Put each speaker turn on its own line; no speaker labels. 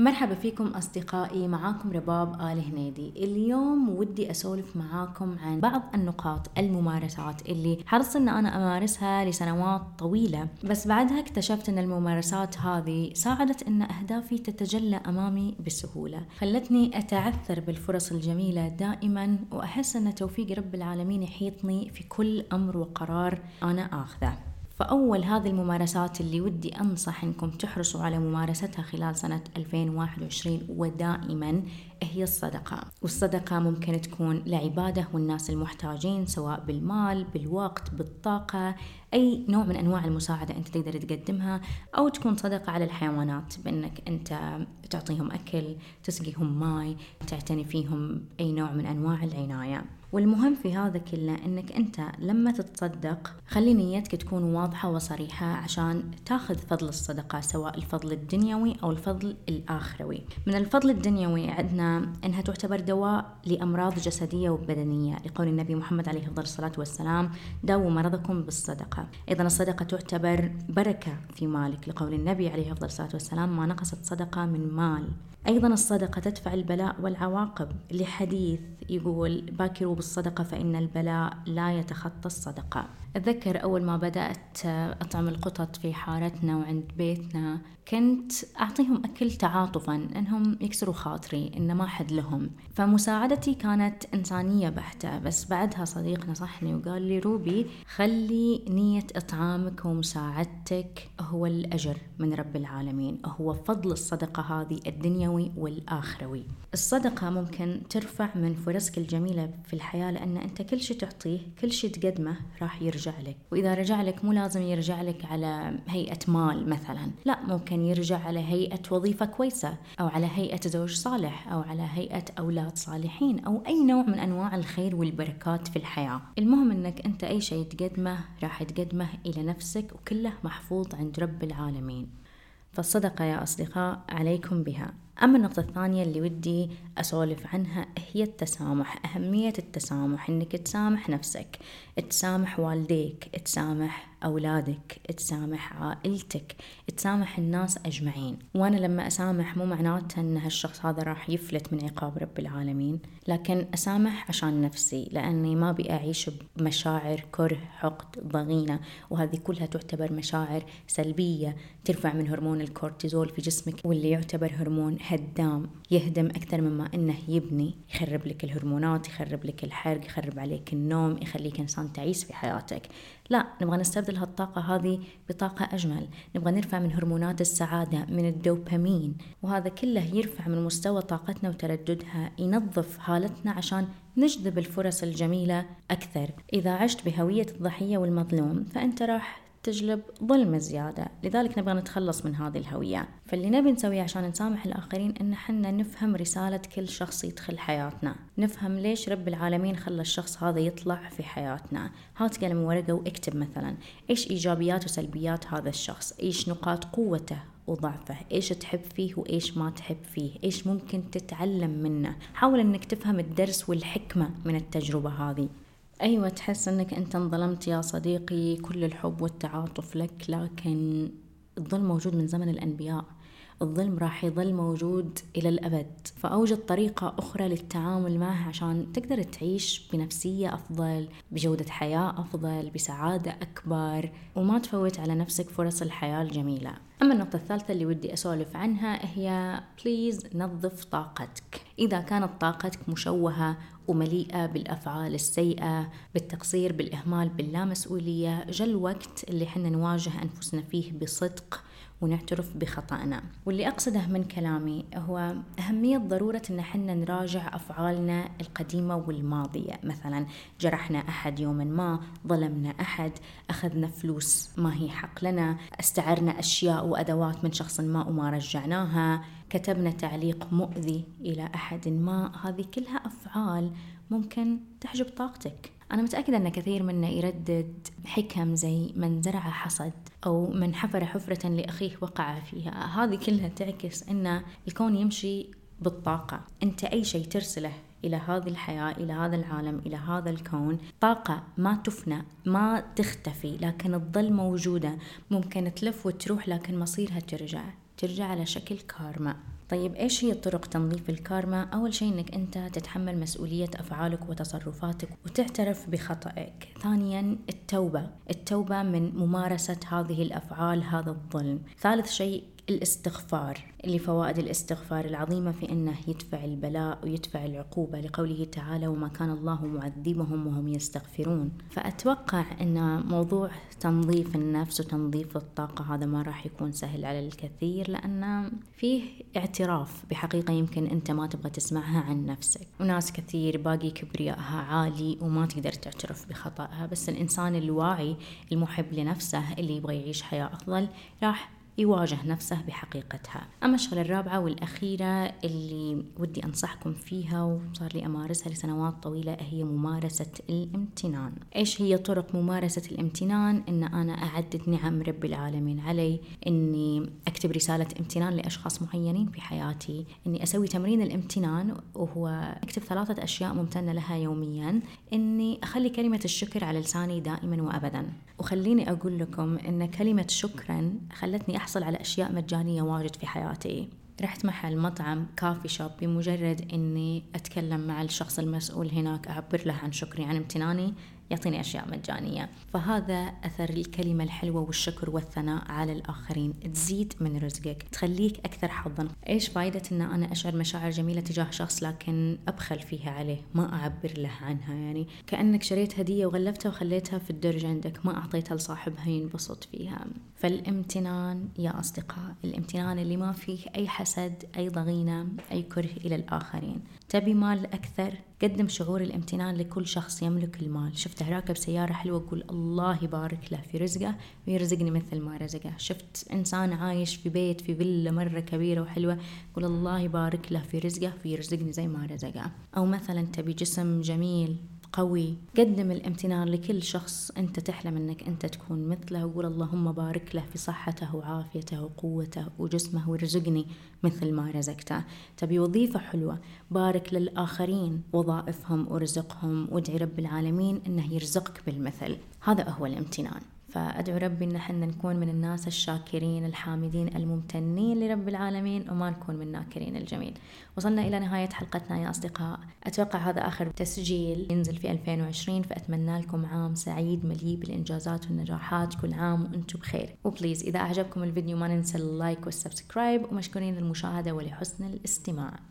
مرحبا فيكم أصدقائي معاكم رباب آل هنيدي. اليوم ودي أسولف معاكم عن بعض النقاط الممارسات اللي حرصت أن أنا أمارسها لسنوات طويلة. بس بعدها اكتشفت أن الممارسات هذه ساعدت أن أهدافي تتجلى أمامي بسهولة خلتني أتعثر بالفرص الجميلة دائما وأحس أن توفيق رب العالمين يحيطني في كل أمر وقرار أنا آخذه. فأول هذه الممارسات اللي ودي أنصح أنكم تحرصوا على ممارستها خلال سنة 2021 ودائما هي الصدقة. والصدقة ممكن تكون لعبادة والناس المحتاجين سواء بالمال بالوقت بالطاقة أي نوع من أنواع المساعدة أنت تقدر تقدمها أو تكون صدقة على الحيوانات بأنك أنت تعطيهم أكل تسقيهم ماي تعتني فيهم أي نوع من أنواع العناية. والمهم في هذا كله إنك أنت لما تتصدق خلي نيتك تكون واضحة وصريحة عشان تاخذ فضل الصدقة سواء الفضل الدنيوي أو الفضل الآخروي. من الفضل الدنيوي عندنا إنها تعتبر دواء لأمراض جسدية وبدنية لقول النبي محمد عليه أفضل الصلاة والسلام داووا مرضكم بالصدقة. أيضا الصدقة تعتبر بركة في مالك لقول النبي عليه أفضل الصلاة والسلام ما نقصت صدقة من مال أيضا الصدقة تدفع البلاء والعواقب لحديث يقول باكروا بالصدقة فإن البلاء لا يتخطى الصدقة. أتذكر أول ما بدأت أطعم القطط في حارتنا وعند بيتنا كنت أعطيهم أكل تعاطفا أنهم يكسروا خاطري إن ما حد لهم. فمساعدتي كانت إنسانية بحتة بس بعدها صديق نصحني وقال لي روبي خلي نية إطعامك ومساعدتك هو الأجر من رب العالمين هو فضل الصدقة هذه الدنيوي والآخروي. الصدقة ممكن ترفع من فرصك الجميلة في الحياة لأن أنت كل شيء تعطيه كل شيء تقدمه راح يرجع لك. وإذا رجع لك مو لازم يرجع لك على هيئة مال مثلا. لا ممكن يرجع على هيئة وظيفة كويسة أو على هيئة زوج صالح أو على هيئة أولاد صالحين أو أي نوع من أنواع الخير والبركات في الحياة. المهم أنك أنت أي شيء تقدمه راح تقدمه إلى نفسك وكله محفوظ عند رب العالمين. فالصدقة يا أصدقاء عليكم بها. أما النقطة الثانية اللي ودي أسولف عنها هي التسامح أهمية التسامح إنك تسامح نفسك تسامح والديك تسامح أولادك تسامح عائلتك تسامح الناس أجمعين. وأنا لما أسامح مو معناته أن هالشخص هذا راح يفلت من عقاب رب العالمين لكن أسامح عشان نفسي لأني ما أبي أعيش بمشاعر كره حقد ضغينة. وهذه كلها تعتبر مشاعر سلبية ترفع من هرمون الكورتيزول في جسمك واللي يعتبر هرمون هدام يهدم أكثر مما أنه يبني يخرب لك الهرمونات يخرب لك الحرق يخرب عليك النوم يخليك إنسان تعيس في حياتك. لا نبغى نستبدل هالطاقة هذه بطاقة أجمل. نبغى نرفع من هرمونات السعادة من الدوبامين وهذا كله يرفع من مستوى طاقتنا وترددها ينظف حالتنا عشان نجذب الفرص الجميلة أكثر. إذا عشت بهوية الضحية والمظلوم فأنت راح تجلب ظلم زيادة. لذلك نبغى نتخلص من هذه الهوية. فاللي نبي نسويه عشان نسامح الآخرين إن حنا نفهم رسالة كل شخص يدخل حياتنا. نفهم ليش رب العالمين خلى الشخص هذا يطلع في حياتنا. هات قلم ورقة واكتب مثلا. إيش إيجابيات وسلبيات هذا الشخص؟ إيش نقاط قوته وضعفه؟ إيش تحب فيه وإيش ما تحب فيه؟ إيش ممكن تتعلم منه؟ حاول إنك تفهم الدرس والحكمة من التجربة هذه. أيوة تحس أنك أنت انظلمت يا صديقي كل الحب والتعاطف لك لكن الظلم موجود من زمن الأنبياء. الظلم راح يظل موجود إلى الأبد. فأوجد طريقة أخرى للتعامل معه عشان تقدر تعيش بنفسية أفضل بجودة حياة أفضل بسعادة أكبر وما تفوت على نفسك فرص الحياة الجميلة. أما النقطة الثالثة اللي ودي أسولف عنها هي بليز نظف طاقتك. إذا كانت طاقتك مشوهة ومليئة بالأفعال السيئة بالتقصير بالإهمال باللامسؤولية جاء الوقت اللي حنا نواجه أنفسنا فيه بصدق ونعترف بخطأنا. واللي أقصده من كلامي هو أهمية ضرورة أن حنا نراجع أفعالنا القديمة والماضية. مثلا جرحنا أحد يوما ما ظلمنا أحد أخذنا فلوس ما هي حق لنا استعرنا أشياء وأدوات من شخص ما وما رجعناها كتبنا تعليق مؤذي إلى أحد ما. هذه كلها أفعال ممكن تحجب طاقتك. أنا متأكدة أن كثير منا يردد حكم زي من زرع حصد أو من حفر حفرة لأخيه وقع فيها هذه كلها تعكس أن الكون يمشي بالطاقة. أنت أي شيء ترسله إلى هذه الحياة إلى هذا العالم إلى هذا الكون طاقة ما تفنى ما تختفي لكن تظل موجودة. ممكن تلف وتروح لكن مصيرها ترجع ترجع على شكل كارما. طيب إيش هي طرق تنظيف الكارما؟ أول شيء إنك أنت تتحمل مسؤولية أفعالك وتصرفاتك وتعترف بخطأك. ثانيا التوبة. التوبة من ممارسة هذه الأفعال هذا الظلم. ثالث شيء الاستغفار لفوائد الاستغفار العظيمة في أنه يدفع البلاء ويدفع العقوبة لقوله تعالى وما كان الله معذبهم وهم يستغفرون فأتوقع أن موضوع تنظيف النفس وتنظيف الطاقة هذا ما راح يكون سهل على الكثير لأن فيه اعتراف بحقيقة يمكن أنت ما تبغى تسمعها عن نفسك. وناس كثير باقي كبريائها عالي وما تقدر تعترف بخطأها بس الإنسان الواعي المحب لنفسه اللي يبغى يعيش حياة أفضل راح يواجه نفسه بحقيقتها. أما الشغلة الرابعة والأخيرة اللي ودي أنصحكم فيها وصار لي أمارسها لسنوات طويلة هي ممارسة الامتنان. إيش هي طرق ممارسة الامتنان؟ إن أنا أعدد نعم رب العالمين علي إني أكتب رسالة امتنان لأشخاص معينين في حياتي إني أسوي تمرين الامتنان وهو أكتب ثلاثة أشياء ممتنة لها يوميا إني أخلي كلمة الشكر على لساني دائما وأبدا. وخليني أقول لكم إن كلمة شكرا خلتني أحصل على أشياء مجانية واجد في حياتي. رحت محل مطعم كافي شوب بمجرد إني أتكلم مع الشخص المسؤول هناك أعبر له عن شكري عن امتناني. يعطيني أشياء مجانية. فهذا أثر الكلمة الحلوة والشكر والثناء على الآخرين. تزيد من رزقك تخليك أكثر حظا. إيش فايدة أن أنا أشعر مشاعر جميلة تجاه شخص لكن أبخل فيها عليه؟ ما أعبر له عنها يعني. كأنك شريت هدية وغلفتها وخليتها في الدرج عندك ما أعطيتها لصاحبها ينبسط فيها. فالامتنان يا أصدقاء الامتنان اللي ما فيه أي حسد أي ضغينة أي كره إلى الآخرين. تبي مال أكثر؟ قدم شعور الامتنان لكل شخص يملك المال. شفته راكب سيارة حلوة قول الله يبارك له في رزقه ويرزقني مثل ما رزقه. شفت إنسان عايش في بيت في فيلا مرة كبيرة وحلوة قول الله يبارك له في رزقه ويرزقني زي ما رزقه. أو مثلا تبي جسم جميل قوي. قدم الامتنان لكل شخص أنت تحلم أنك أنت تكون مثله. وقول اللهم بارك له في صحته وعافيته وقوته وجسمه وارزقني مثل ما رزقته. تبي وظيفة حلوة. بارك للآخرين وظائفهم وارزقهم. وادعي رب العالمين أنه يرزقك بالمثل. هذا هو الامتنان. فأدعو ربي إن إحنا نكون من الناس الشاكرين الحامدين الممتنين لرب العالمين وما نكون من ناكرين الجميل. وصلنا إلى نهاية حلقتنا يا أصدقاء. أتوقع هذا آخر تسجيل ينزل في 2020 فأتمنى لكم عام سعيد مليء بالإنجازات والنجاحات. كل عام وأنتم بخير. و please إذا أعجبكم الفيديو ما ننسى ال like وال subscribe ومشكورين للمشاهدة ولحسن الاستماع.